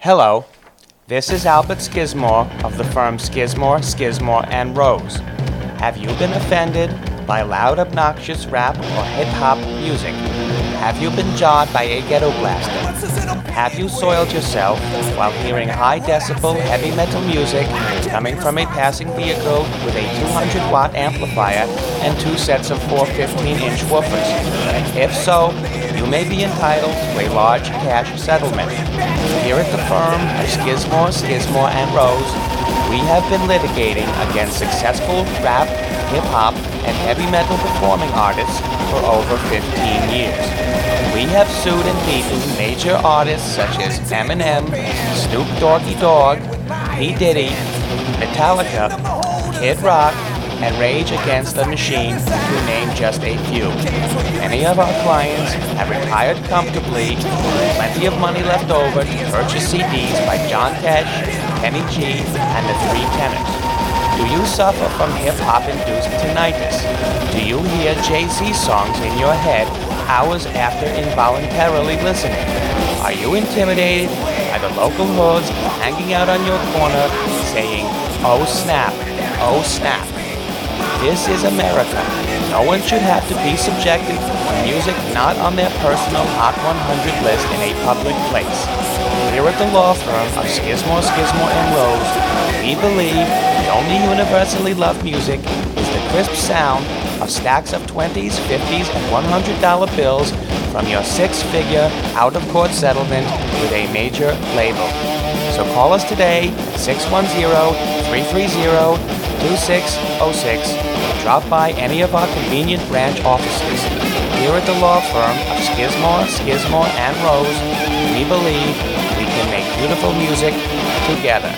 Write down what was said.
Hello, this is Albert Schizmor of the firm Schizmor, Schizmor, and Rose. Have you been offended by loud, obnoxious rap or hip hop music? Have you been jarred by a ghetto blaster? Have you soiled yourself while hearing high decibel heavy metal music coming from a passing vehicle with a 200 watt amplifier and two sets of four 15 inch woofers? If so, you may be entitled to a large cash settlement. Here at the firm of Schizmor, Schizmor, and Rose, we have been litigating against successful rap, hip hop, and heavy metal performing artists for over 15 years. We have sued and beaten major artists such as Eminem, Snoop Doggy Dogg, P. Diddy, Metallica, Kid Rock, and Rage Against the Machine, to name just a few. Many of our clients have retired comfortably with plenty of money left over to purchase CDs by John Tesh, Kenny G, and the Three Tenors. Do you suffer from hip-hop induced tinnitus? Do you hear Jay-Z songs in your head hours after involuntarily listening? Are you intimidated by the local hoods hanging out on your corner saying, oh snap, oh snap? This is America. No one should have to be subjected to music not on their personal Hot 100 list in a public place. Here at the law firm of Schizmor, Schizmor, and Rose, we believe the only universally loved music is the crisp sound of stacks of 20s, 50s, and $100 bills from your six-figure out-of-court settlement with a major label. So call us today, 2606 or drop by any of our convenient branch offices. Here at the law firm of Schizmor, Schizmor, and Rose, we believe we can make beautiful music together.